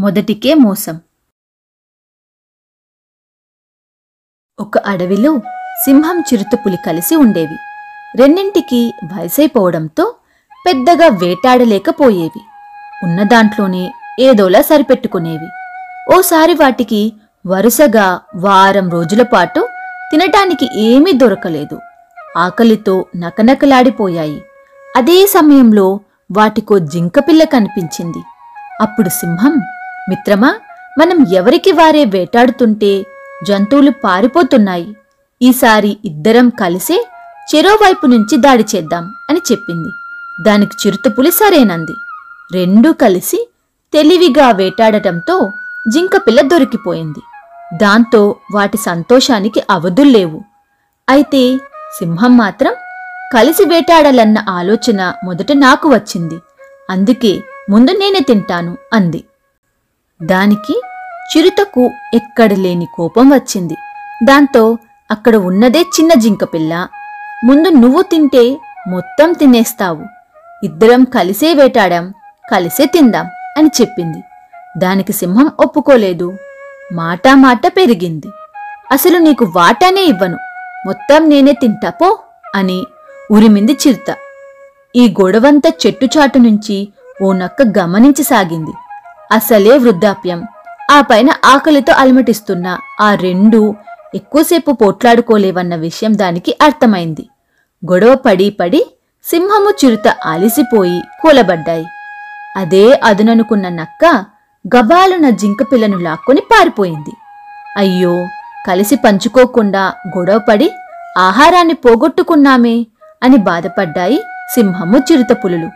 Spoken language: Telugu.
మొదటికే మోసం. ఒక అడవిలో సింహం చిరుతపులి కలిసి ఉండేవి. రెండింటికి వయసైపోవడంతో పెద్దగా వేటాడలేకపోయేవి. ఉన్న దాంట్లోనే ఏదోలా సరిపెట్టుకునేవి. ఓసారి వాటికి వరుసగా వారం రోజుల పాటు తినటానికి ఏమీ దొరకలేదు. ఆకలితో నకనకలాడిపోయాయి. అదే సమయంలో వాటికో జింకపిల్ల కనిపించింది. అప్పుడు సింహం మిత్రమా మనం ఎవరికి వారే వేటాడుతుంటే జంతువులు పారిపోతున్నాయి. ఈసారి ఇద్దరం కలిసే చెరోవైపు నుంచి దాడి చేద్దాం అని చెప్పింది. దానికి చిరుతపులి సరేనంది. రెండూ కలిసి తెలివిగా వేటాడటంతో జింకపిల్ల దొరికిపోయింది. దాంతో వాటి సంతోషానికి అవధుల్లేవు. అయితే సింహం మాత్రం కలిసి వేటాడాలన్న ఆలోచన మొదట నాకు వచ్చింది. అందుకే ముందు నేనే తింటాను అంది. దానికి చిరుతకు ఎక్కడ లేని కోపం వచ్చింది. దాంతో అక్కడ ఉన్నదే చిన్న జింకపిల్ల ముందు నువ్వు తింటే మొత్తం తినేస్తావు. ఇద్దరం కలిసే వేటాడాం కలిసే తిందాం అని చెప్పింది. దానికి సింహం ఒప్పుకోలేదు. మాటా మాట పెరిగింది. అసలు నీకు వాటానే ఇవ్వను. మొత్తం నేనే తింటా పో అని ఉరిమింది చిరుత. ఈ గొడవంతా చెట్టుచాటు నుంచి ఓ నక్క గమనించసాగింది. అసలే వృద్ధాప్యం. ఆ పైన ఆకలితో అలమటిస్తున్న ఆ రెండు ఎక్కువసేపు పోట్లాడుకోలేవన్న విషయం దానికి అర్థమైంది. గొడవ పడి పడి సింహము చిరుత ఆలిసిపోయి కూలబడ్డాయి. అదే అదుననుకున్న నక్క గబాలున జింకపిల్లను లాక్కొని పారిపోయింది. అయ్యో కలిసి పంచుకోకుండా గొడవపడి ఆహారాన్ని పోగొట్టుకున్నామే అని బాధపడ్డాయి సింహము చిరుతపులులు